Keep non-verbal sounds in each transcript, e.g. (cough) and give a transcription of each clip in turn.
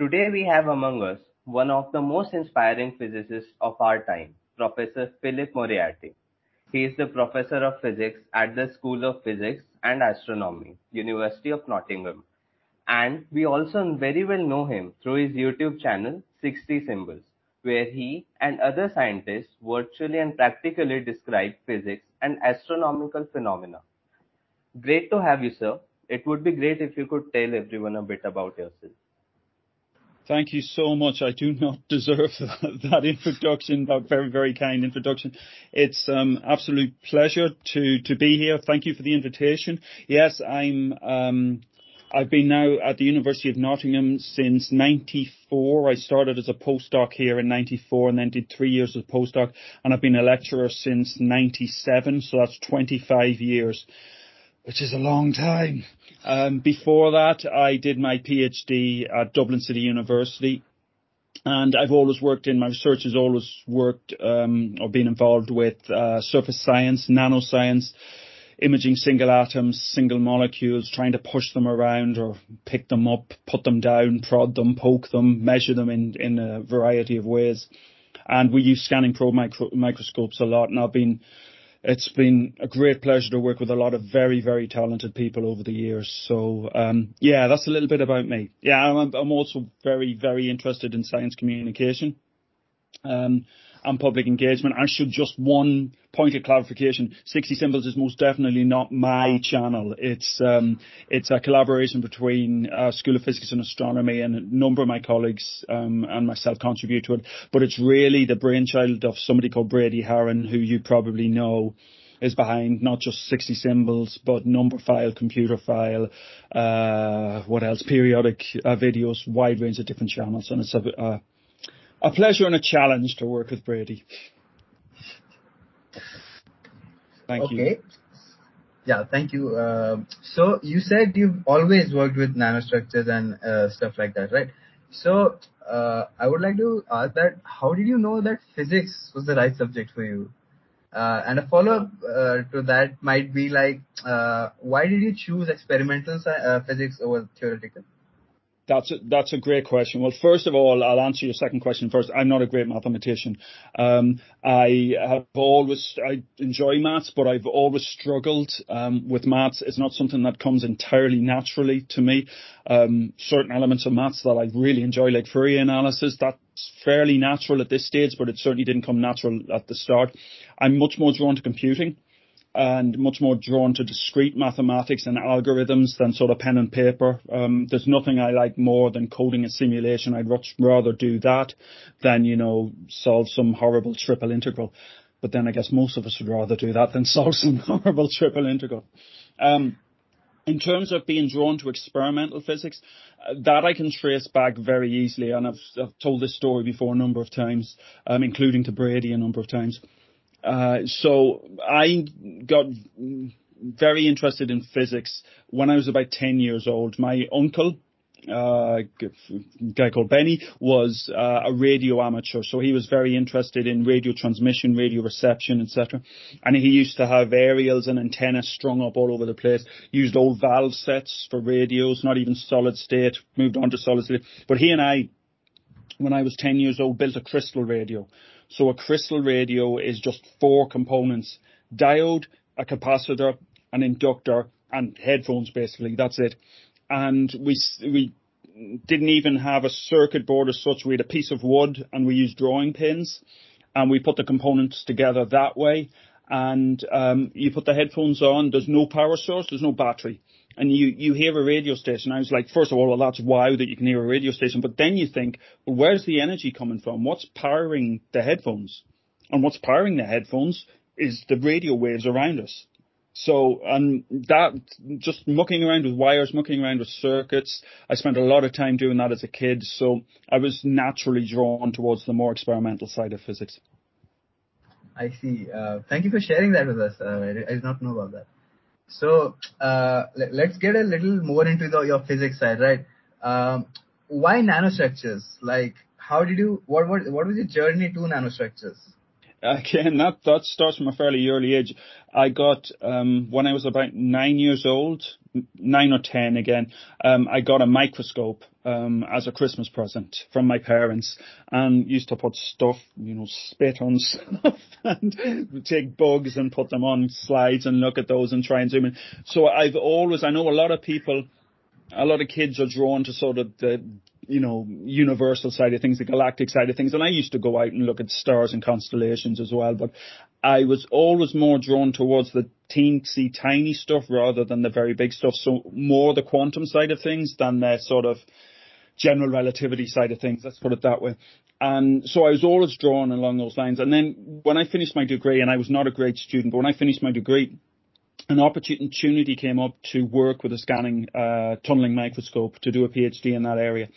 Today we have among us one of the most inspiring physicists of our time, Professor Philip Moriarty. He is the Professor of Physics at the School of Physics and Astronomy, University of Nottingham. And we also very well know him through his YouTube channel, 60 Symbols, where he and other scientists virtually and practically describe physics and astronomical phenomena. Great to have you, sir. It would be great if you could tell everyone a bit about yourself. Thank you so much. I do not (laughs) deserve that, introduction, that very, very kind introduction. It's um absolute pleasure to, to be here. Thank you for the invitation. Yes, I'm um, I've been now at the University of Nottingham since 94. I started as a postdoc here in 94 and then did three years as a postdoc and I've been a lecturer since 97, so that's 25 years which is a long time. Um, before that, I did my PhD at Dublin City University. And I've always worked in, my research has always worked um, or been involved with uh, surface science, nanoscience, imaging single atoms, single molecules, trying to push them around or pick them up, put them down, prod them, poke them, measure them in, in a variety of ways. And we use scanning probe micro- microscopes a lot. And I've been it's been a great pleasure to work with a lot of very, very talented people over the years. So, um, yeah, that's a little bit about me. Yeah, I'm, I'm also very, very interested in science communication. Um, and public engagement. I should just one point of clarification. 60 Symbols is most definitely not my channel. It's, um, it's a collaboration between uh, School of Physics and Astronomy and a number of my colleagues um, and myself contribute to it. But it's really the brainchild of somebody called Brady Haran, who you probably know is behind not just 60 symbols, but Numberphile, Computerphile, uh, what else, periodic uh, videos, wide range of different channels. And it's a, uh, a pleasure and a challenge to work with Brady. Thank okay. you. Okay. Yeah, thank you. Uh, so you said you've always worked with nanostructures and uh, stuff like that, right? So uh, I would like to ask that how did you know that physics was the right subject for you? Uh, and a follow-up uh, to that might be like, uh, why did you choose experimental physics over theoretical? That's a, that's a great question. Well, first of all, I'll answer your second question first. I'm not a great mathematician. Um, I have always, I enjoy maths, but I've always struggled um, with maths. It's not something that comes entirely naturally to me. Um, certain elements of maths that I really enjoy, like Fourier analysis, that's fairly natural at this stage, but it certainly didn't come natural at the start. I'm much more drawn to computing and much more drawn to discrete mathematics and algorithms than sort of pen and paper. Um, there's nothing I like more than coding a simulation. I'd much rather do that than, you know, solve some horrible triple integral. But then I guess most of us would rather do that than (laughs) solve some horrible triple integral. Um, in terms of being drawn to experimental physics, uh, that I can trace back very easily, and I've, I've told this story before a number of times, um, including to Brady a number of times. Uh, so I got very interested in physics when I was about 10 years old. My uncle, uh, guy called Benny, was uh, a radio amateur, so he was very interested in radio transmission, radio reception, etc. And he used to have aerials and antennas strung up all over the place. Used old valve sets for radios, not even solid state. Moved on to solid state, but he and I, when I was 10 years old, built a crystal radio. So a crystal radio is just four components. Diode, a capacitor, an inductor, and headphones basically. That's it. And we, we didn't even have a circuit board as such. We had a piece of wood and we used drawing pins and we put the components together that way. And um, you put the headphones on. There's no power source. There's no battery and you, you hear a radio station. I was like, first of all, well, that's wow that you can hear a radio station. But then you think, well, where's the energy coming from? What's powering the headphones? And what's powering the headphones is the radio waves around us. So, and that, just mucking around with wires, mucking around with circuits, I spent a lot of time doing that as a kid. So I was naturally drawn towards the more experimental side of physics. I see. Uh, thank you for sharing that with us. Uh, I, I did not know about that. So uh, let, us get a little more into your physics side, right? Um, why nanostructures? Like, how did you? What was your journey to nanostructures? Again, that that starts from a fairly early age. I got um, when I was about nine years old, nine or ten again. Um, I got a microscope um, as a Christmas present from my parents, and used to put stuff, you know, spit on (laughs) stuff, and take bugs and put them on slides and look at those and try and zoom in. So I've always, I know a lot of people a lot of kids are drawn to sort of the you know, universal side of things, the galactic side of things. And I used to go out and look at stars and constellations as well, but I was always more drawn towards the teensy tiny stuff rather than the very big stuff. So more the quantum side of things than the sort of general relativity side of things. Let's put it that way. And so I was always drawn along those lines. And then when I finished my degree, and I was not a great student, but when I finished my degree, an opportunity came up to work with a scanning uh, tunneling microscope to do a PhD in that area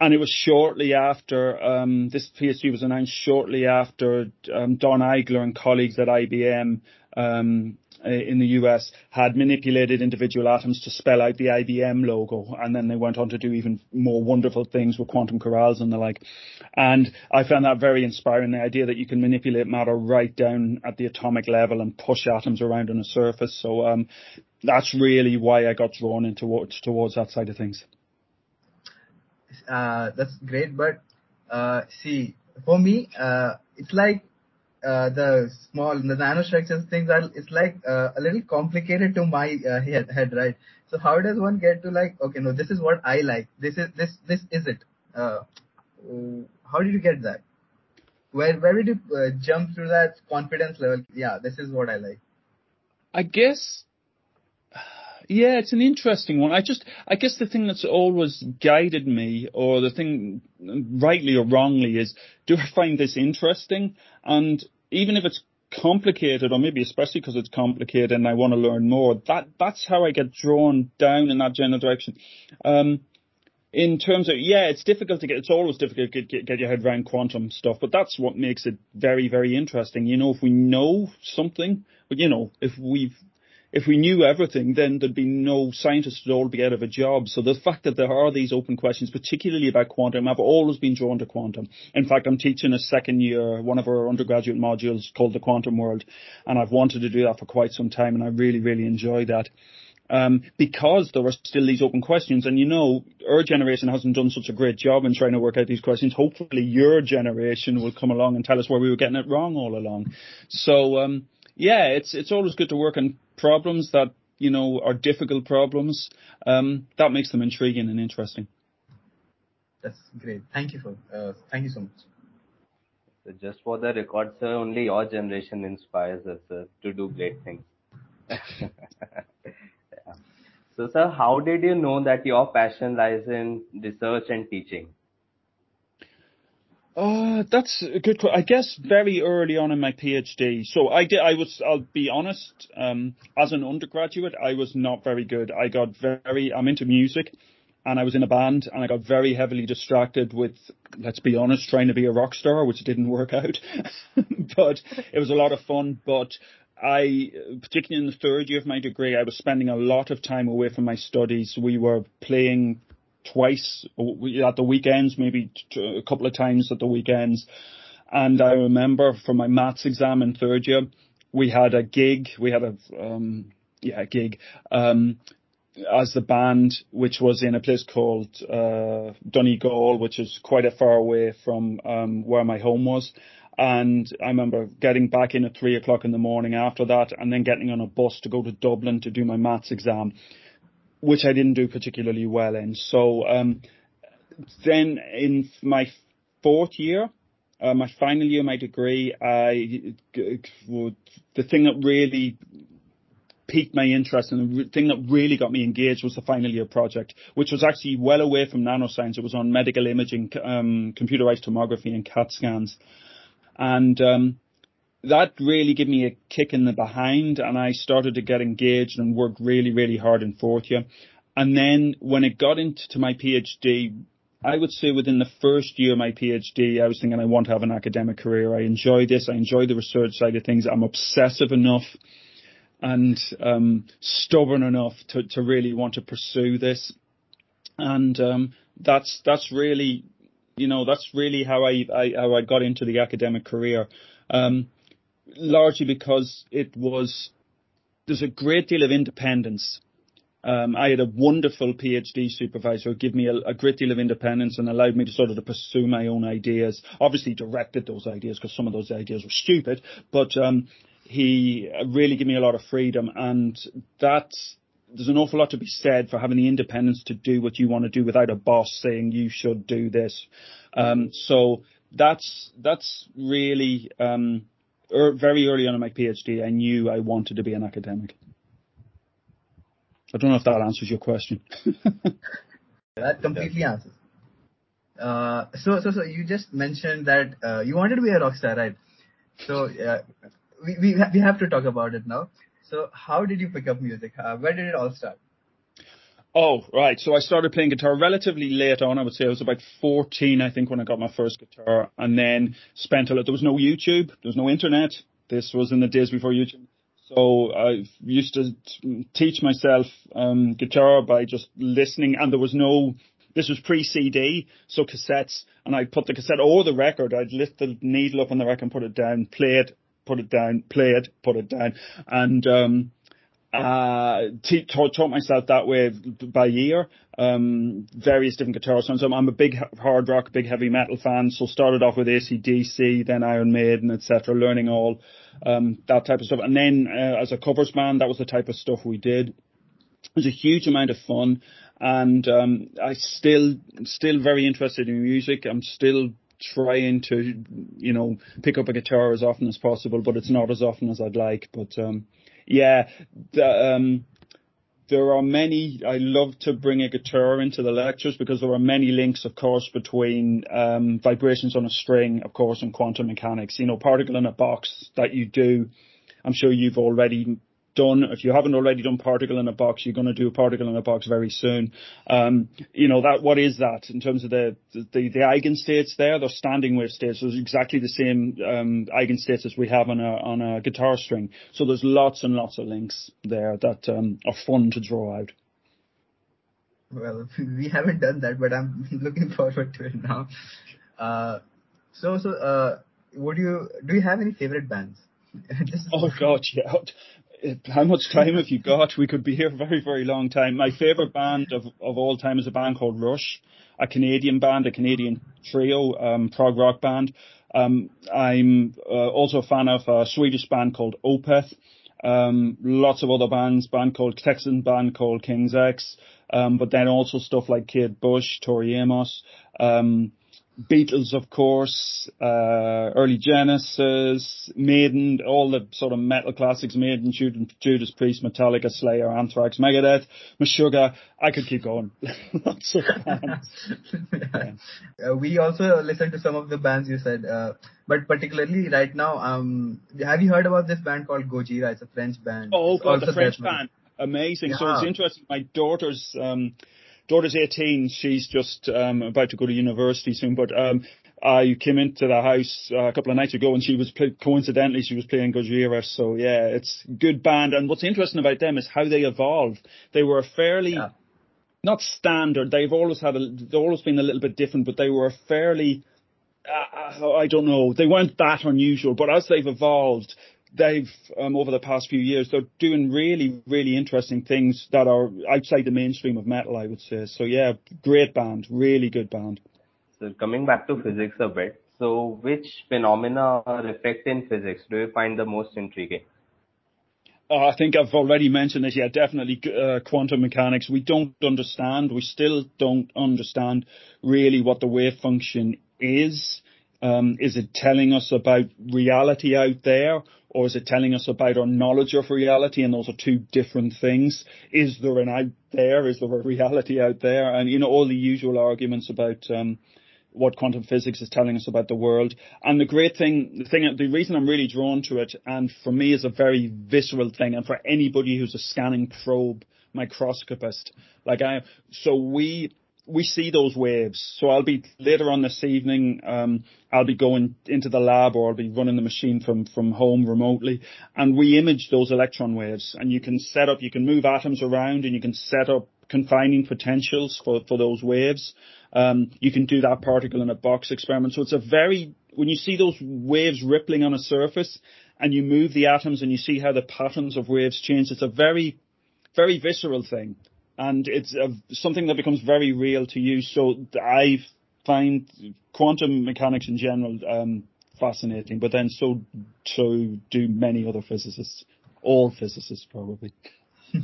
and it was shortly after um, this PhD was announced. Shortly after um, Don Eigler and colleagues at IBM um, in the US had manipulated individual atoms to spell out the IBM logo, and then they went on to do even more wonderful things with quantum corrals and the like. And I found that very inspiring. The idea that you can manipulate matter right down at the atomic level and push atoms around on a surface. So um, that's really why I got drawn into towards that side of things that's great. But uh, see, for me, uh, it's like uh, the small, the nanostructures things are, it's like uh, a little complicated to my uh, head, right? So how does one get to like, okay, no, this is what I like. This is, this, this is it. Uh, how did you get that? Where, where did you uh, jump through that confidence level? Yeah, this is what I like. I guess yeah, it's an interesting one. I just, I guess the thing that's always guided me, or the thing, rightly or wrongly, is do I find this interesting? And even if it's complicated, or maybe especially because it's complicated and I want to learn more, that that's how I get drawn down in that general direction. Um, in terms of yeah, it's difficult to get. It's always difficult to get, get your head around quantum stuff, but that's what makes it very, very interesting. You know, if we know something, but you know, if we've if we knew everything, then there'd be no scientists at all be out of a job. So the fact that there are these open questions, particularly about quantum, I've always been drawn to quantum. In fact, I'm teaching a second year, one of our undergraduate modules called the Quantum World, and I've wanted to do that for quite some time, and I really, really enjoy that. Um, because there are still these open questions. And you know, our generation hasn't done such a great job in trying to work out these questions. Hopefully your generation will come along and tell us where we were getting it wrong all along. So, um, yeah, it's, it's always good to work on problems that you know are difficult problems, um, that makes them intriguing and interesting. That's great. Thank you for uh, thank you so much. So just for the record, sir, only your generation inspires us sir, to do great things. (laughs) yeah. So, sir, how did you know that your passion lies in research and teaching? Uh, that's a good. question. I guess very early on in my PhD. So I did. I was. I'll be honest. Um, as an undergraduate, I was not very good. I got very. I'm into music, and I was in a band, and I got very heavily distracted with. Let's be honest, trying to be a rock star, which didn't work out. (laughs) but it was a lot of fun. But I, particularly in the third year of my degree, I was spending a lot of time away from my studies. We were playing twice at the weekends, maybe a couple of times at the weekends. And I remember for my maths exam in third year, we had a gig, we had a, um, yeah, a gig, um, as the band, which was in a place called, uh, Donegal, which is quite a far away from, um, where my home was. And I remember getting back in at three o'clock in the morning after that and then getting on a bus to go to Dublin to do my maths exam which I didn't do particularly well in. So um, then in my fourth year, uh, my final year, of my degree, I the thing that really piqued my interest and the thing that really got me engaged was the final year project, which was actually well away from nanoscience. It was on medical imaging, um, computerized tomography and CAT scans. And um, that really gave me a kick in the behind and I started to get engaged and work really, really hard in fourth year. And then when it got into my PhD, I would say within the first year of my PhD, I was thinking I want to have an academic career. I enjoy this. I enjoy the research side of things. I'm obsessive enough and um, stubborn enough to, to really want to pursue this. And um, that's that's really, you know, that's really how I, I how I got into the academic career. Um, largely because it was there's a great deal of independence. Um, I had a wonderful PhD supervisor who gave me a, a, great deal of independence and allowed me to sort of to pursue my own ideas. Obviously directed those ideas because some of those ideas were stupid, but um, he really gave me a lot of freedom and that's there's an awful lot to be said for having the independence to do what you want to do without a boss saying you should do this. Um, so that's that's really um, er, very early on in my PhD. I knew I wanted to be an academic. I don't know if that answers your question. (laughs) that completely answers. Uh, so so so you just mentioned that uh, you wanted to be a rock star, right? So uh, we we we have to talk about it now. So how did you pick up music? Uh, where did it all start? Oh, right. So I started playing guitar relatively late on. I would say I was about 14, I think, when I got my first guitar and then spent a lot. There was no YouTube. There was no internet. This was in the days before YouTube. So I used to teach myself um, guitar by just listening and there was no, this was pre-CD, so cassettes, and I'd put the cassette or the record, I'd lift the needle up on the record and put it down, play it, put it down, play it, put it down, and um, uh, taught, taught myself that way by year. Um, various different guitar sounds. I'm, I'm a big hard rock, big heavy metal fan, so started off with ACDC, then Iron Maiden, etc., learning all um, that type of stuff. And then uh, as a covers band, that was the type of stuff we did. It was a huge amount of fun, and um, I still still very interested in music. I'm still trying to, you know, pick up a guitar as often as possible, but it's not as often as I'd like. But um, yeah, the, um, there are many. I love to bring a guitar into the lectures because there are many links, of course, between um, vibrations on a string, of course, and quantum mechanics. You know, particle in a box that you do. I'm sure you've already done. If you haven't already done particle in a box, you're going to do a particle in a box very soon. Um, you know that what is that in terms of the the, the eigenstates there? They're standing wave states. So it's exactly the same um, eigenstates as we have on a on a guitar string. So there's lots and lots of links there that um, are fun to draw out. Well, (laughs) we haven't done that, but I'm (laughs) looking forward to it now. Uh, so so uh, would you do you have any favorite bands? (laughs) oh God, yeah (laughs) how much time have you got? We could be here a very, very long time. My favourite band of, of all time is a band called Rush, a Canadian band, a Canadian trio, um, prog rock band. Um, I'm uh, also a fan of a Swedish band called Opeth. Um, lots of other bands, band called Texan band called King's X, um, but then also stuff like Kate Bush, Tori Amos, um, Beatles, of course, uh, early Genesis, Maiden, all the sort of metal classics, Maiden, Judas Priest, Metallica, Slayer, Anthrax, Megadeth, Meshuggah. I could keep going. (laughs) Lots of bands. (laughs) yeah. uh, we also listened to some of the bands you said, uh, but particularly right now, um, have you heard about this band called Gojira? It's a French band. Oh, God, the French band. Amazing. Yeah. So it's interesting. My daughter's, um, daughter's 18. She's just um, about to go to university soon. But um, I came into the house uh, a couple of nights ago, and she was play- coincidentally she was playing Gojira. So yeah, it's good band. And what's interesting about them is how they evolved. They were fairly yeah. not standard. They've always had a, they've always been a little bit different, but they were fairly. Uh, I don't know. They weren't that unusual, but as they've evolved, they've um, over the past few years they're doing really really interesting things that are outside the mainstream of metal i would say so yeah great band really good band so coming back to physics a bit so which phenomena or effect in physics do you find the most intriguing uh, I think I've already mentioned this. Yeah, definitely uh, quantum mechanics. We don't understand. We still don't understand really what the wave function is. Um, is it telling us about reality out there, or is it telling us about our knowledge of reality? And those are two different things. Is there an out there? Is there a reality out there? And you know all the usual arguments about um, what quantum physics is telling us about the world. And the great thing, the thing, the reason I'm really drawn to it, and for me is a very visceral thing, and for anybody who's a scanning probe microscopist, like I, am, so we we see those waves. So I'll be later on this evening. Um, I'll be going into the lab or I'll be running the machine from from home remotely, and we image those electron waves. And you can set up, you can move atoms around, and you can set up confining potentials for for those waves. Um, you can do that particle in a box experiment. So it's a very when you see those waves rippling on a surface and you move the atoms and you see how the patterns of waves change, it's a very, very visceral thing. And it's a, something that becomes very real to you. So I find quantum mechanics in general um, fascinating, but then so so do many other physicists, all physicists probably. yeah.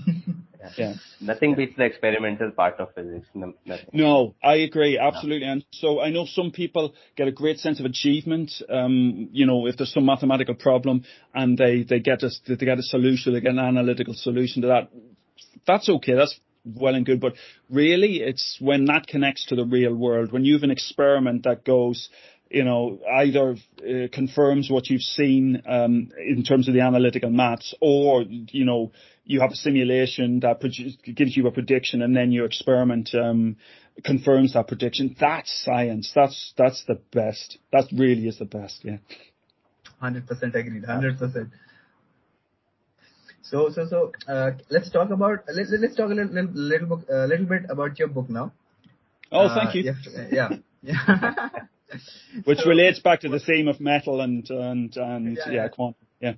(laughs) yeah. Nothing beats the experimental part of physics. No, no I agree absolutely. No. And so I know some people get a great sense of achievement. Um, you know, if there's some mathematical problem and they they get a they get a solution, they get an analytical solution to that. That's okay. That's well and good. But really, it's when that connects to the real world, when you have an experiment that goes, you know, either uh, confirms what you've seen um, in terms of the analytical maths, or you know, you have a simulation that produce, gives you a prediction, and then your experiment um, confirms that prediction. That's science. That's that's the best. That really is the best. Yeah. Hundred percent agreed. Hundred percent. So so so uh, let's talk about let, let's talk a little little little, book, uh, little bit about your book now. Oh, thank you. Uh, yeah. yeah. (laughs) (laughs) Which relates back to the theme of metal and and and yeah, quantum. Yeah.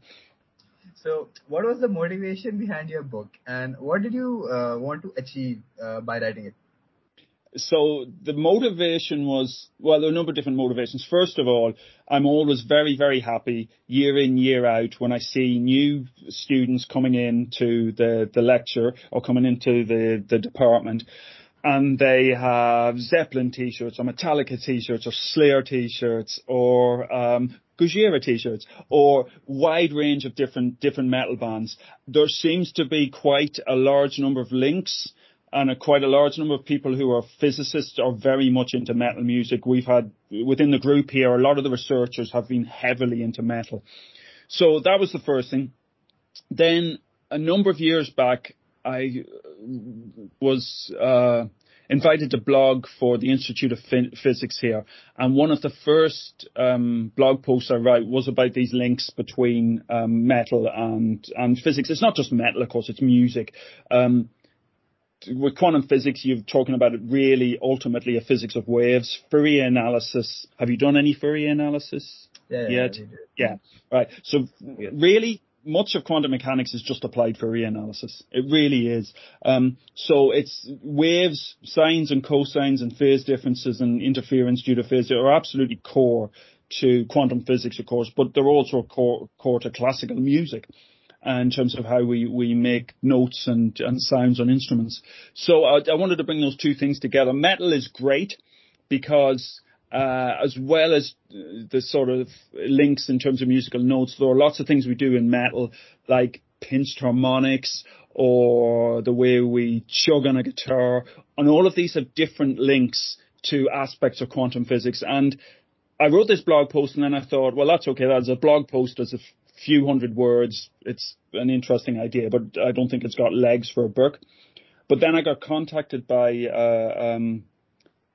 So, what was the motivation behind your book, and what did you uh, want to achieve uh, by writing it? So the motivation was, well, there are a number of different motivations. First of all, I'm always very, very happy year in, year out when I see new students coming into the, the lecture or coming into the, the department and they have Zeppelin t-shirts or Metallica t-shirts or Slayer t-shirts or um, Gojira t-shirts or wide range of different different metal bands. There seems to be quite a large number of links and a, quite a large number of people who are physicists are very much into metal music. We've had within the group here a lot of the researchers have been heavily into metal. So that was the first thing. Then a number of years back, I was uh, invited to blog for the Institute of Physics here, and one of the first um, blog posts I write was about these links between um, metal and and physics. It's not just metal, of course; it's music. Um, with quantum physics, you're talking about it really ultimately a physics of waves. Fourier analysis. Have you done any Fourier analysis yeah, yet? Yeah, yeah, right. So really, much of quantum mechanics is just applied Fourier analysis. It really is. Um, so it's waves, sines and cosines and phase differences and interference due to phase are absolutely core to quantum physics, of course, but they're also core, core to classical music in terms of how we, we make notes and, and sounds on instruments. So I, I wanted to bring those two things together. Metal is great because uh, as well as the sort of links in terms of musical notes, there are lots of things we do in metal, like pinched harmonics or the way we chug on a guitar, and all of these have different links to aspects of quantum physics. And I wrote this blog post and then I thought, well, that's okay. That's a blog post. There's a few hundred words. It's an interesting idea, but I don't think it's got legs for a book. But then I got contacted by uh, um,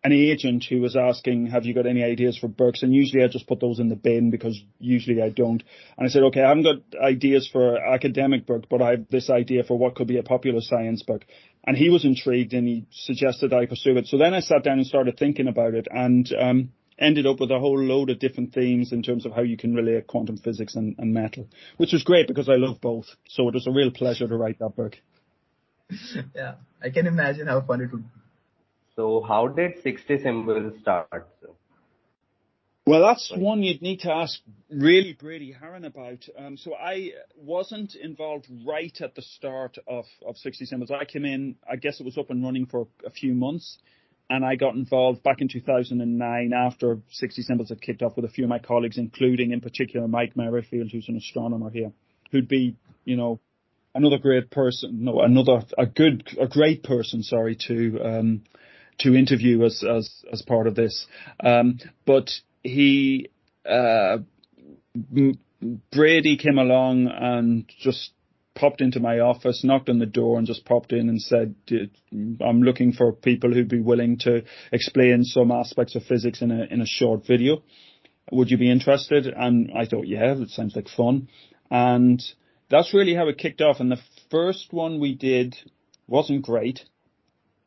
an agent who was asking, "Have you got any ideas for books?" And usually I just put those in the bin because usually I don't. And I said, "Okay, I haven't got ideas for academic book, but I have this idea for what could be a popular science book." And he was intrigued and he suggested I pursue it. So then I sat down and started thinking about it and. Um, ended up with a whole load of different themes in terms of how you can relate quantum physics and, and metal, which was great because I love both. So it was a real pleasure to write that book. (laughs) Yeah, I can imagine how fun it would be. So how did 60 symbols start? Well, that's one you'd need to ask really Brady Haran about. Um, so I wasn't involved right at the start of, of 60 Symbols. I came in, I guess it was up and running for a few months and I got involved back in 2009 after 60 Symbols had kicked off with a few of my colleagues, including in particular Mike Merrifield, who's an astronomer here, who'd be, you know, another great person, no, another, a good, a great person, sorry, to, um, to interview as, as, as part of this. Um, but he, uh, Brady came along and just popped into my office, knocked on the door, and just popped in and said, "I'm looking for people who'd be willing to explain some aspects of physics in a in a short video. Would you be interested?" And I thought, "Yeah, that sounds like fun." And that's really how it kicked off. And the first one we did wasn't great.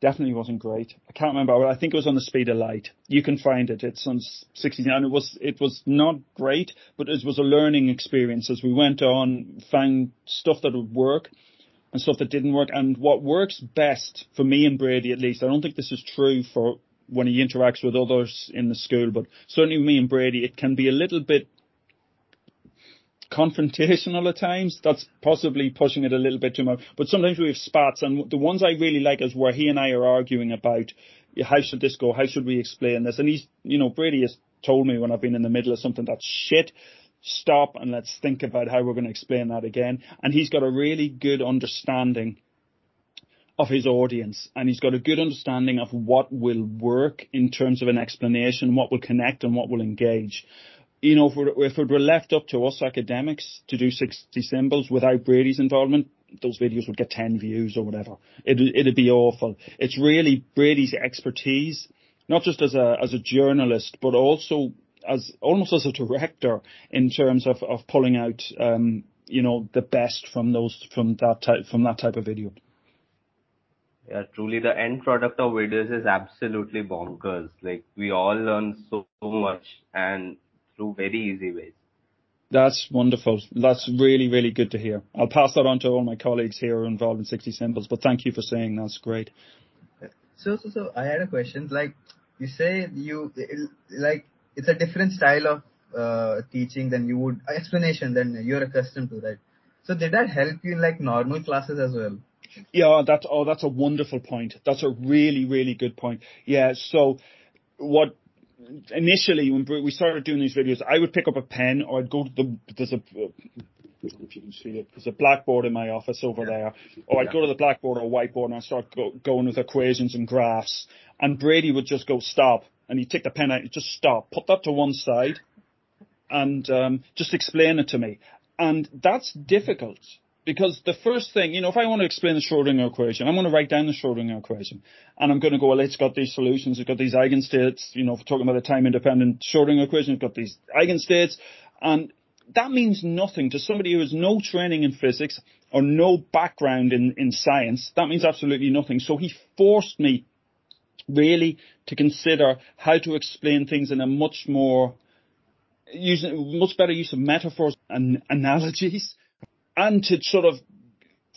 Definitely wasn't great. I can't remember. I think it was on the speed of light. You can find it. It's on 16, and it was it was not great, but it was a learning experience as we went on, found stuff that would work and stuff that didn't work. And what works best for me and Brady, at least, I don't think this is true for when he interacts with others in the school, but certainly with me and Brady, it can be a little bit confrontational at times. That's possibly pushing it a little bit too much. But sometimes we have spats, and the ones I really like is where he and I are arguing about how should this go, how should we explain this, and he's, you know, Brady has told me when I've been in the middle of something that's shit. Stop and let's think about how we're going to explain that again. And he's got a really good understanding of his audience and he's got a good understanding of what will work in terms of an explanation, what will connect and what will engage you know, if, if it were left up to us academics to do 60 symbols without Brady's involvement, those videos would get 10 views or whatever. It, it'd be awful. It's really Brady's expertise, not just as a, as a journalist, but also as, almost as a director in terms of, of pulling out, um, you know, the best from those, from that type, from that type of video. Yeah, truly the end product of videos is absolutely bonkers. Like we all learn so, so much and through very easy ways. That's wonderful. That's really, really good to hear. I'll pass that on to all my colleagues here involved in 60 Symbols, but thank you for saying that's great. So, so, so I had a question. Like you say, you like it's a different style of uh, teaching than you would explanation than you're accustomed to, right? So did that help you in like normal classes as well? Yeah, that's oh, that's a wonderful point. That's a really, really good point. Yeah. So what initially when we started doing these videos, I would pick up a pen or I'd go to the there's a if you can see it, there's a blackboard in my office over yeah. there, or I'd yeah. go to the blackboard or whiteboard and I'd start go, going with equations and graphs, and Brady would just go stop, and he'd take the pen out, just stop, put that to one side, and um, just explain it to me, and that's difficult because the first thing, you know, if I want to explain the Schrodinger equation, I'm going to write down the Schrodinger equation. And I'm going to go, well, it's got these solutions, it's got these eigenstates, you know, if we're talking about a time independent Schrodinger equation, it's got these eigenstates. And that means nothing to somebody who has no training in physics or no background in, in science. That means absolutely nothing. So he forced me really to consider how to explain things in a much more using much better use of metaphors and analogies and to sort of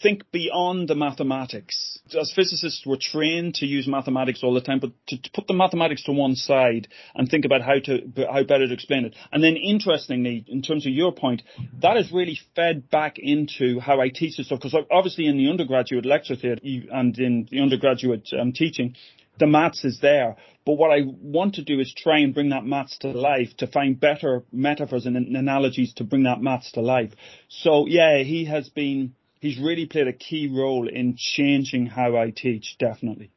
think beyond the mathematics. As physicists, we're trained to use mathematics all the time, but to, to, put the mathematics to one side and think about how to how better to explain it. And then, interestingly, in terms of your point, that is really fed back into how I teach this stuff. Because obviously, in the undergraduate lecture theatre and in the undergraduate um, teaching, the maths is there. But what I want to do is try and bring that maths to life, to find better metaphors and analogies to bring that maths to life. So yeah, he has been, he's really played a key role in changing how I teach, definitely.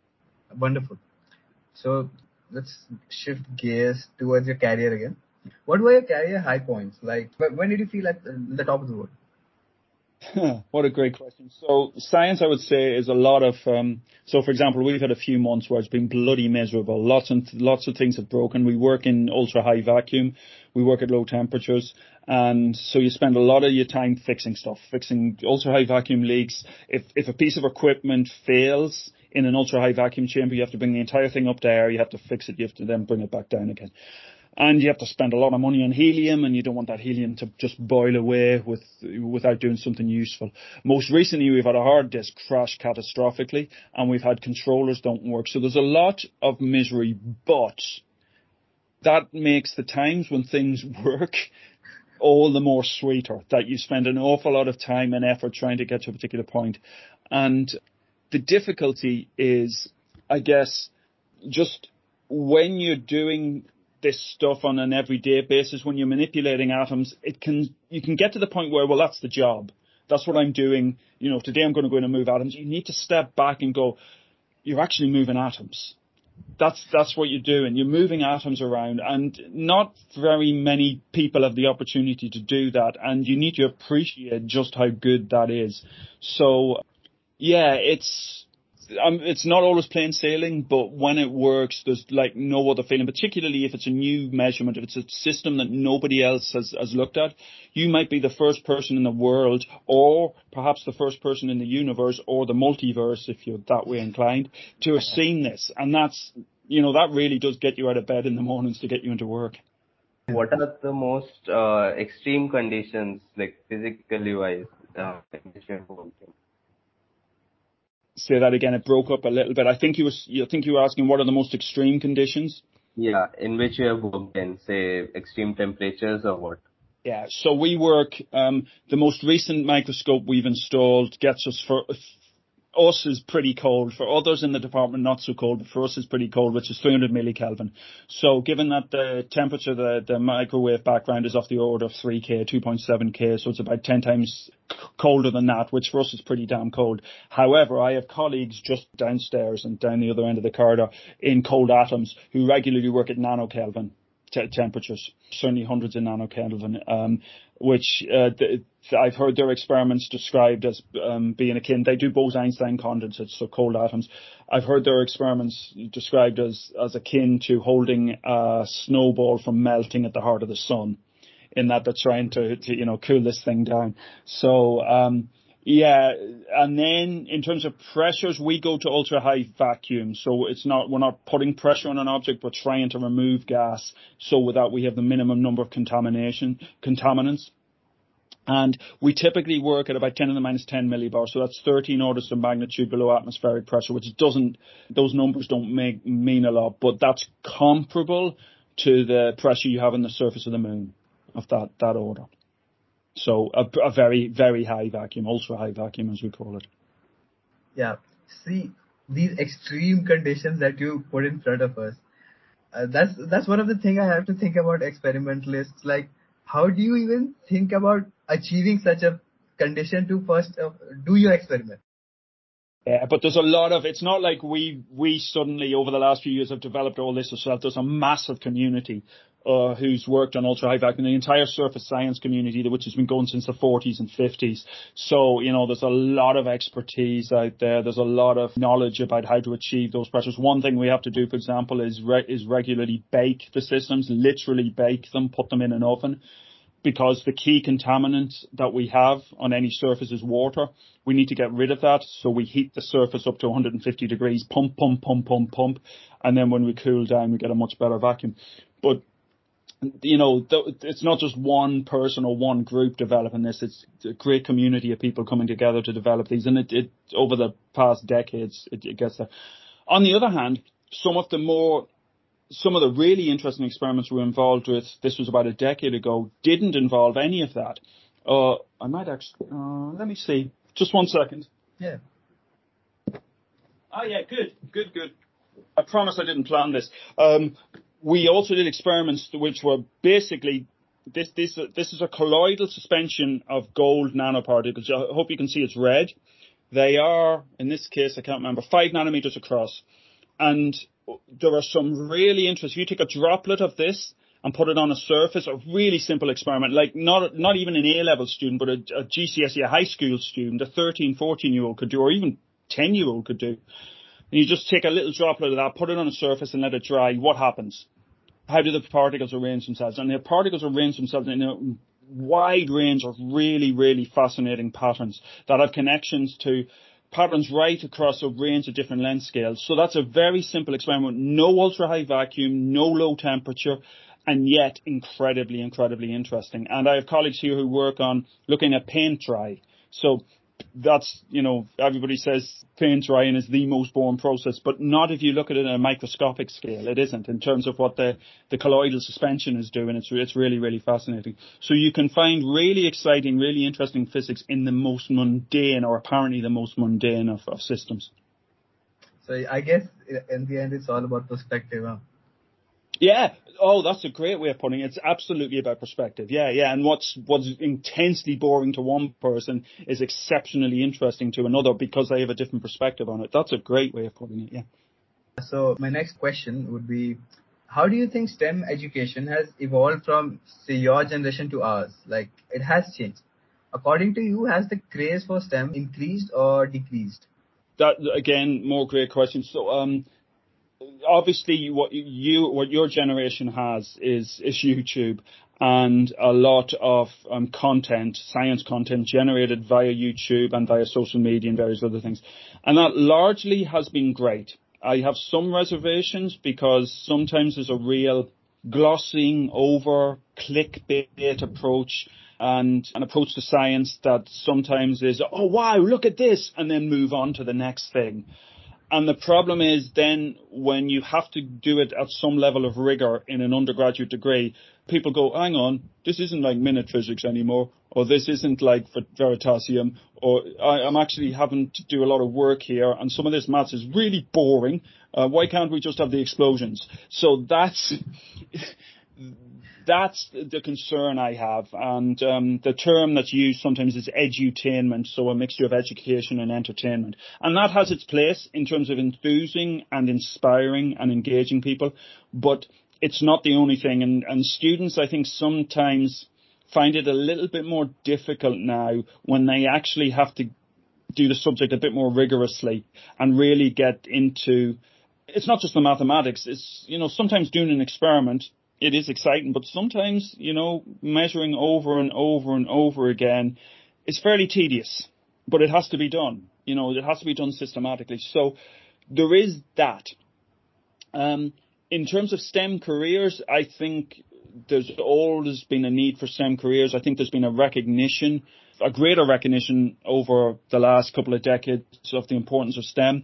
Wonderful. So let's shift gears towards your career again. What were your career high points? Like, when did you feel at the top of the world? (laughs) what a great question. So science, I would say, is a lot of. Um, so, for example, we've had a few months where it's been bloody miserable. Lots and lots of things have broken. We work in ultra high vacuum. We work at low temperatures, and so you spend a lot of your time fixing stuff, fixing ultra high vacuum leaks. If if a piece of equipment fails in an ultra high vacuum chamber, you have to bring the entire thing up to air. You have to fix it. You have to then bring it back down again and you have to spend a lot of money on helium and you don't want that helium to just boil away with without doing something useful. Most recently we've had a hard disk crash catastrophically and we've had controllers don't work. So there's a lot of misery, but that makes the times when things (laughs) work all the more sweeter that you spend an awful lot of time and effort trying to get to a particular point. And the difficulty is, I guess, just when you're doing this stuff on an everyday basis, when you're manipulating atoms, it can you can get to the point where well that's the job. That's what I'm doing. You know, today I'm going to go in and move atoms. You need to step back and go, you're actually moving atoms. That's that's what you're doing. You're moving atoms around, and not very many people have the opportunity to do that. And you need to appreciate just how good that is. So, yeah, it's um, it's not always plain sailing, but when it works, there's like no other feeling, particularly if it's a new measurement, if it's a system that nobody else has, has looked at. You might be the first person in the world, or perhaps the first person in the universe, or the multiverse, if you're that way inclined, to have seen this. And that's, you know, that really does get you out of bed in the mornings to get you into work. What are the most uh, extreme conditions, like physically wise, uh, say that again. It broke up a little bit. I think you was you think you were asking what are the most extreme conditions? Yeah, in which you have worked in, say extreme temperatures or what? Yeah, so we work. Um, the most recent microscope we've installed gets us for us is pretty cold. For others in the department, not so cold, but for us is pretty cold, which is 300 millikelvin. So given that the temperature, the, the microwave background is off the order of 3K, 2.7K, so it's about 10 times colder than that, which for us is pretty damn cold. However, I have colleagues just downstairs and down the other end of the corridor in cold atoms who regularly work at nanokelvin temperatures, certainly hundreds of nanokelvin, um, which uh, th- I've heard their experiments described as um, being akin. They do Bose-Einstein condensates, so cold atoms. I've heard their experiments described as as akin to holding a snowball from melting at the heart of the sun, in that they're trying to, to you know cool this thing down. So um, yeah, and then in terms of pressures, we go to ultra high vacuum. So it's not, we're not putting pressure on an object, we're trying to remove gas. So with that, we have the minimum number of contamination, contaminants. And we typically work at about 10 to the minus 10 millibar. So that's 13 orders of magnitude below atmospheric pressure, which doesn't, those numbers don't make, mean a lot, but that's comparable to the pressure you have on the surface of the moon of that, that order. So a, a very, very high vacuum, ultra high vacuum as we call it. Yeah. See, these extreme conditions that you put in front of us, uh, that's, that's one of the things I have to think about experimentalists. Like, how do you even think about achieving such a condition to first uh, do your experiment? Yeah, but there's a lot of, it's not like we, we suddenly over the last few years have developed all this ourselves. There's a massive community uh, who's worked on ultra high vacuum, the entire surface science community, which has been going since the 40s and 50s. So, you know, there's a lot of expertise out there. There's a lot of knowledge about how to achieve those pressures. One thing we have to do, for example, is re- is regularly bake the systems, literally bake them, put them in an oven. Because the key contaminant that we have on any surface is water. We need to get rid of that. So we heat the surface up to 150 degrees, pump, pump, pump, pump, pump. And then when we cool down, we get a much better vacuum. But you know, it's not just one person or one group developing this. It's a great community of people coming together to develop these. And it, it over the past decades, it, it gets there. On the other hand, some of the more, some of the really interesting experiments we were involved with, this was about a decade ago, didn't involve any of that. Uh, I might actually, uh, let me see. Just one second. Yeah. Oh yeah, good, good, good. I promise I didn't plan this. Um, we also did experiments which were basically this this this is a colloidal suspension of gold nanoparticles. I hope you can see it's red. They are, in this case, I can't remember, five nanometers across. And there are some really interesting, if you take a droplet of this and put it on a surface, a really simple experiment, like not, not even an A-level student, but a, a GCSE, a high school student, a 13, 14 year old could do, or even 10 year old could do. And you just take a little droplet of that, put it on a surface and let it dry. What happens? how do the particles arrange themselves? And the particles arrange themselves in a wide range of really, really fascinating patterns that have connections to patterns right across a range of different length scales. So that's a very simple experiment. No ultra high vacuum, no low temperature, and yet incredibly, incredibly interesting. And I have colleagues here who work on looking at paint dry. So that's, you know, everybody says paint drying is the most boring process, but not if you look at it on a microscopic scale. It isn't in terms of what the, the colloidal suspension is doing. It's, it's really, really fascinating. So you can find really exciting, really interesting physics in the most mundane or apparently the most mundane of, of systems. So I guess in the end, it's all about perspective. Huh? Yeah. Oh, that's a great way of putting it. It's absolutely about perspective. Yeah, yeah. And what's what's intensely boring to one person is exceptionally interesting to another because they have a different perspective on it. That's a great way of putting it. Yeah. So my next question would be, how do you think STEM education has evolved from say your generation to ours? Like it has changed. According to you, has the craze for STEM increased or decreased? that again, more great questions. So, um, obviously, what you, what your generation has is is YouTube, and a lot of um, content, science content, generated via YouTube and via social media and various other things, and that largely has been great. I have some reservations because sometimes there's a real glossing over clickbait approach and an approach to science that sometimes is, oh wow, look at this, and then move on to the next thing. And the problem is then when you have to do it at some level of rigor in an undergraduate degree, people go, hang on, this isn't like MinutePhysics anymore, or this isn't like Veritasium, or I, am actually having to do a lot of work here, and some of this maths is really boring. Uh, why can't we just have the explosions? So that's (laughs) that's the concern I have. And um, the term that's used sometimes is edutainment, so a mixture of education and entertainment. And that has its place in terms of enthusing and inspiring and engaging people, but it's not the only thing. And, and students, I think, sometimes find it a little bit more difficult now when they actually have to do the subject a bit more rigorously and really get into it's not just the mathematics. It's, you know, sometimes doing an experiment it is exciting, but sometimes, you know, measuring over and over and over again is fairly tedious, but it has to be done. You know, it has to be done systematically. So there is that. Um, in terms of STEM careers, I think there's always been a need for STEM careers. I think there's been a recognition, a greater recognition over the last couple of decades of the importance of STEM.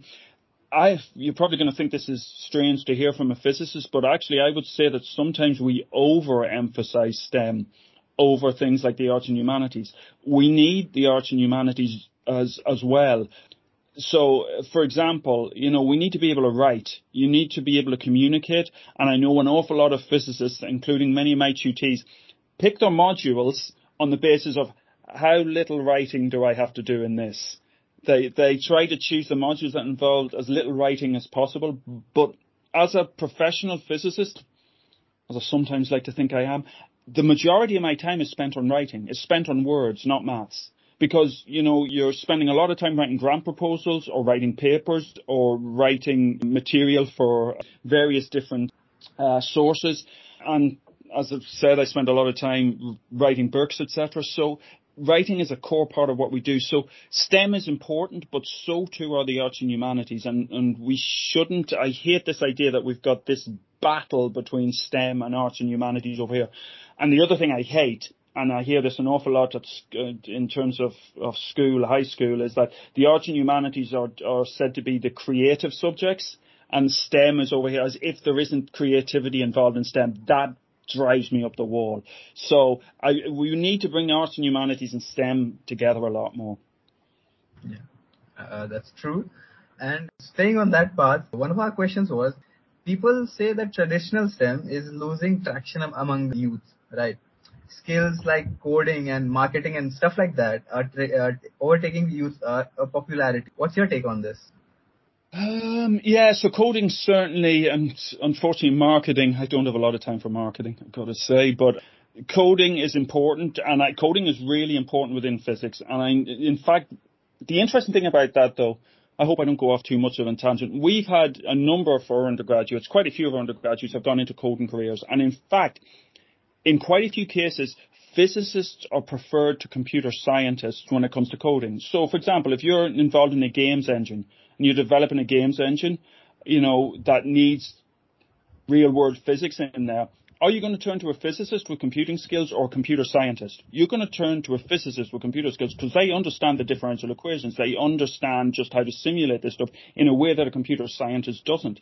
I, you're probably going to think this is strange to hear from a physicist, but actually I would say that sometimes we overemphasize STEM over things like the arts and humanities. We need the arts and humanities as, as well. So, for example, you know, we need to be able to write. You need to be able to communicate. And I know an awful lot of physicists, including many of my tutees, pick their modules on the basis of how little writing do I have to do in this? They they try to choose the modules that involved as little writing as possible. But as a professional physicist, as I sometimes like to think I am, the majority of my time is spent on writing. It's spent on words, not maths. Because, you know, you're spending a lot of time writing grant proposals or writing papers or writing material for various different uh, sources. And as I've said, I spend a lot of time writing books, etc. So writing is a core part of what we do. So STEM is important, but so too are the arts and humanities. And, and we shouldn't, I hate this idea that we've got this battle between STEM and arts and humanities over here. And the other thing I hate, and I hear this an awful lot at, uh, in terms of, of school, high school, is that the arts and humanities are, are said to be the creative subjects and STEM is over here as if there isn't creativity involved in STEM. That drives me up the wall. So I, we need to bring arts and humanities and STEM together a lot more. Yeah, uh, that's true. And staying on that path, one of our questions was, people say that traditional STEM is losing traction among the youth, right? Skills like coding and marketing and stuff like that are tra- uh, overtaking youth uh, popularity. What's your take on this? Um, yeah, so coding certainly, and unfortunately marketing, I don't have a lot of time for marketing, I've got to say, but coding is important and I, coding is really important within physics. And I, in fact, the interesting thing about that though, I hope I don't go off too much of a tangent. We've had a number of our undergraduates, quite a few of our undergraduates have gone into coding careers. And in fact, in quite a few cases, physicists are preferred to computer scientists when it comes to coding. So for example, if you're involved in a games engine, and you're developing a games engine, you know, that needs real world physics in there, are you going to turn to a physicist with computing skills or a computer scientist? You're going to turn to a physicist with computer skills because they understand the differential equations. They understand just how to simulate this stuff in a way that a computer scientist doesn't.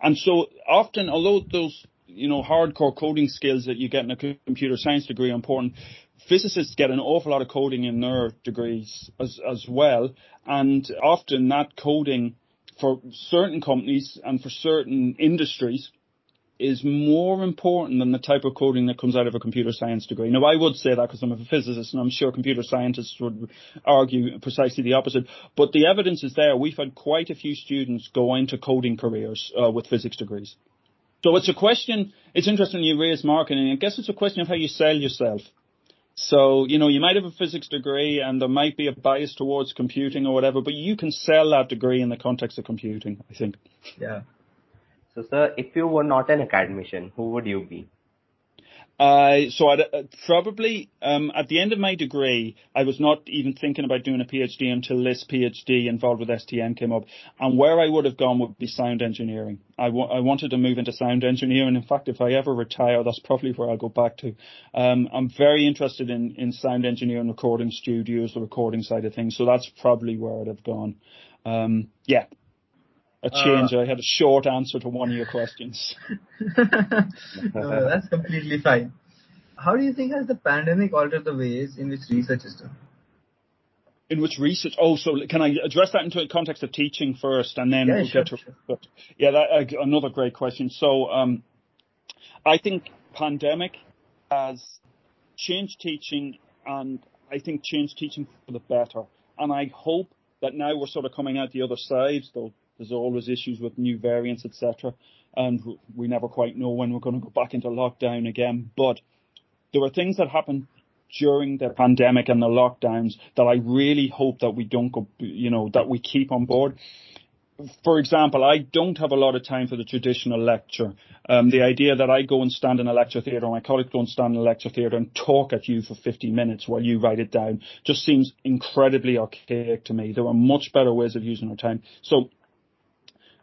And so often, although those, you know, hardcore coding skills that you get in a computer science degree are important, physicists get an awful lot of coding in their degrees as, as well. And often that coding for certain companies and for certain industries is more important than the type of coding that comes out of a computer science degree. Now, I would say that because I'm a physicist and I'm sure computer scientists would argue precisely the opposite. But the evidence is there. We've had quite a few students go into coding careers uh, with physics degrees. So it's a question, it's interesting you raise marketing. I guess it's a question of how you sell yourself So, you know, you might have a physics degree and there might be a bias towards computing or whatever, but you can sell that degree in the context of computing, I think. Yeah. So, sir, if you were not an academician, who would you be? Uh, so I'd, uh, probably um, at the end of my degree, I was not even thinking about doing a PhD until this PhD involved with STM came up. And where I would have gone would be sound engineering. I, w- I wanted to move into sound engineering. In fact, if I ever retire, that's probably where I'll go back to. Um, I'm very interested in, in sound engineering, recording studios, the recording side of things. So that's probably where I'd have gone. Um, yeah, a change. Uh, I had a short answer to one of your questions. (laughs) no, that's completely fine. How do you think has the pandemic altered the ways in which research is done? In which research? Oh, so can I address that into the context of teaching first, and then yeah, we'll sure, get to. Sure. Yeah, that, uh, another great question. So, um, I think pandemic has changed teaching, and I think changed teaching for the better. And I hope that now we're sort of coming out the other side, though there's always issues with new variants, etc. And we never quite know when we're going to go back into lockdown again. But there were things that happened during the pandemic and the lockdowns that I really hope that we don't go, you know, that we keep on board. For example, I don't have a lot of time for the traditional lecture. Um, the idea that I go and stand in a lecture theatre, my colleagues go and stand in a lecture theatre and talk at you for 50 minutes while you write it down just seems incredibly archaic to me. There are much better ways of using our time. So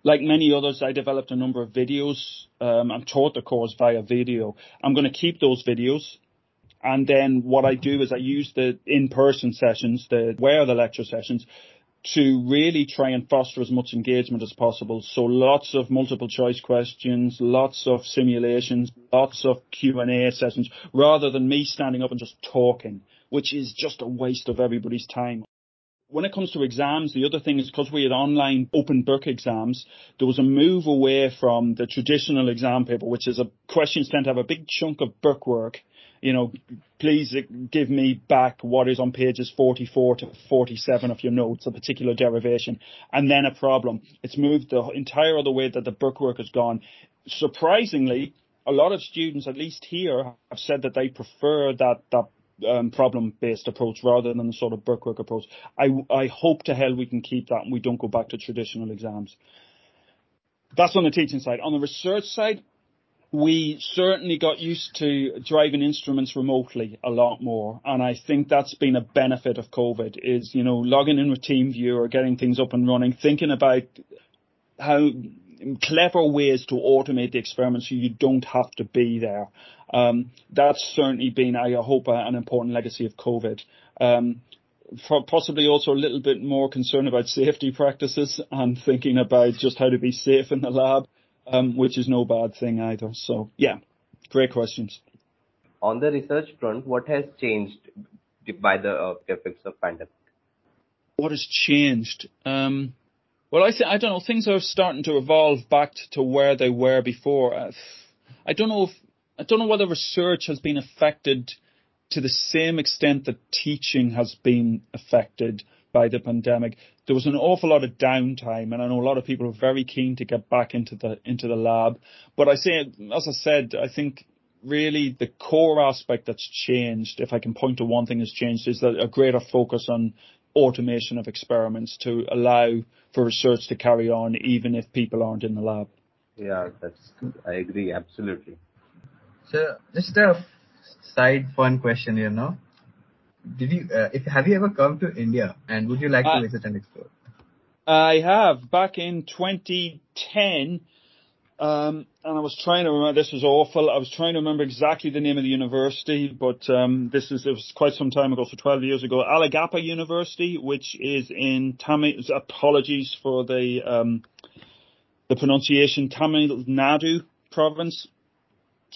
like many others, I developed a number of videos um, and taught the course via video. I'm going to keep those videos. And then what I do is I use the in-person sessions, the where the lecture sessions, to really try and foster as much engagement as possible. So lots of multiple choice questions, lots of simulations, lots of Q&A sessions, rather than me standing up and just talking, which is just a waste of everybody's time when it comes to exams, the other thing is because we had online open book exams, there was a move away from the traditional exam paper, which is a questions tend to have a big chunk of bookwork. You know, please give me back what is on pages 44 to 47 of your notes, a particular derivation, and then a problem. It's moved the entire other way that the bookwork has gone. Surprisingly, a lot of students, at least here, have said that they prefer that, that um, problem-based approach rather than the sort of bookwork approach. I, I hope to hell we can keep that and we don't go back to traditional exams. That's on the teaching side. On the research side, we certainly got used to driving instruments remotely a lot more. And I think that's been a benefit of COVID is, you know, logging in with TeamViewer or getting things up and running, thinking about how clever ways to automate the experiment so you don't have to be there. Um, that's certainly been, I hope, an important legacy of COVID. Um, possibly also a little bit more concern about safety practices and thinking about just how to be safe in the lab, um, which is no bad thing either. So yeah, great questions. On the research front, what has changed by the uh, effects of pandemic? What has changed? Um, well, I, I don't know. Things are starting to evolve back to where they were before. Uh, I don't know if I don't know whether research has been affected to the same extent that teaching has been affected by the pandemic. There was an awful lot of downtime, and I know a lot of people are very keen to get back into the into the lab. But I say, as I said, I think really the core aspect that's changed, if I can point to one thing has changed, is that a greater focus on automation of experiments to allow for research to carry on even if people aren't in the lab. Yeah, that's I agree absolutely. So just a side fun question here now. Did you uh, if have you ever come to India and would you like to uh, visit and explore? I have back in 2010 um, and I was trying to remember, this was awful. I was trying to remember exactly the name of the university, but um, this is, it was quite some time ago, so 12 years ago. Alagappa University, which is in Tamil, apologies for the, um, the pronunciation, Tamil Nadu province.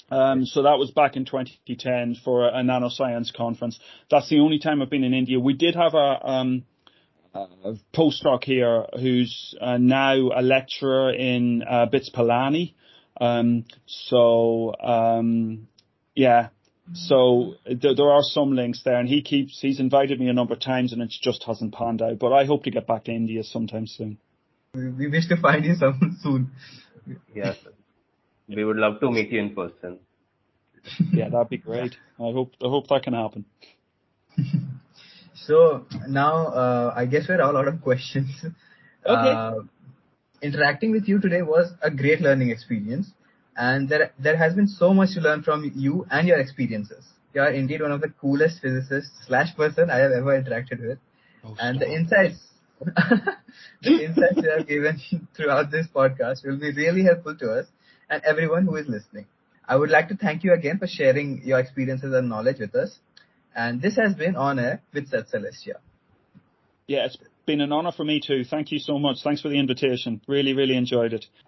Um, so that was back in 2010 for a, a nanoscience conference. That's the only time I've been in India. We did have a, um, postdoc here who's uh, now a lecturer in uh, BITS Pilani. Um, so um, yeah, so th- there are some links there, and he keeps he's invited me a number of times, and it just hasn't panned out. But I hope to get back to India sometime soon. We wish to find you some (laughs) soon. Yes, we would love to meet you in person. yeah, that'd be great. I hope I hope that can happen. So now uh, I guess we're all out of questions. Okay. Uh, interacting with you today was a great learning experience, and there there has been so much to learn from you and your experiences. You are indeed one of the coolest physicists slash person I have ever interacted with, Oh, and stop. the insights (laughs) the insights you have given (laughs) throughout this podcast will be really helpful to us and everyone who is listening. I would like to thank you again for sharing your experiences and knowledge with us. And this has been On Air with Seth Celestia. Yeah, it's been an honor for me too. Thank you so much. Thanks for the invitation. Really, really enjoyed it.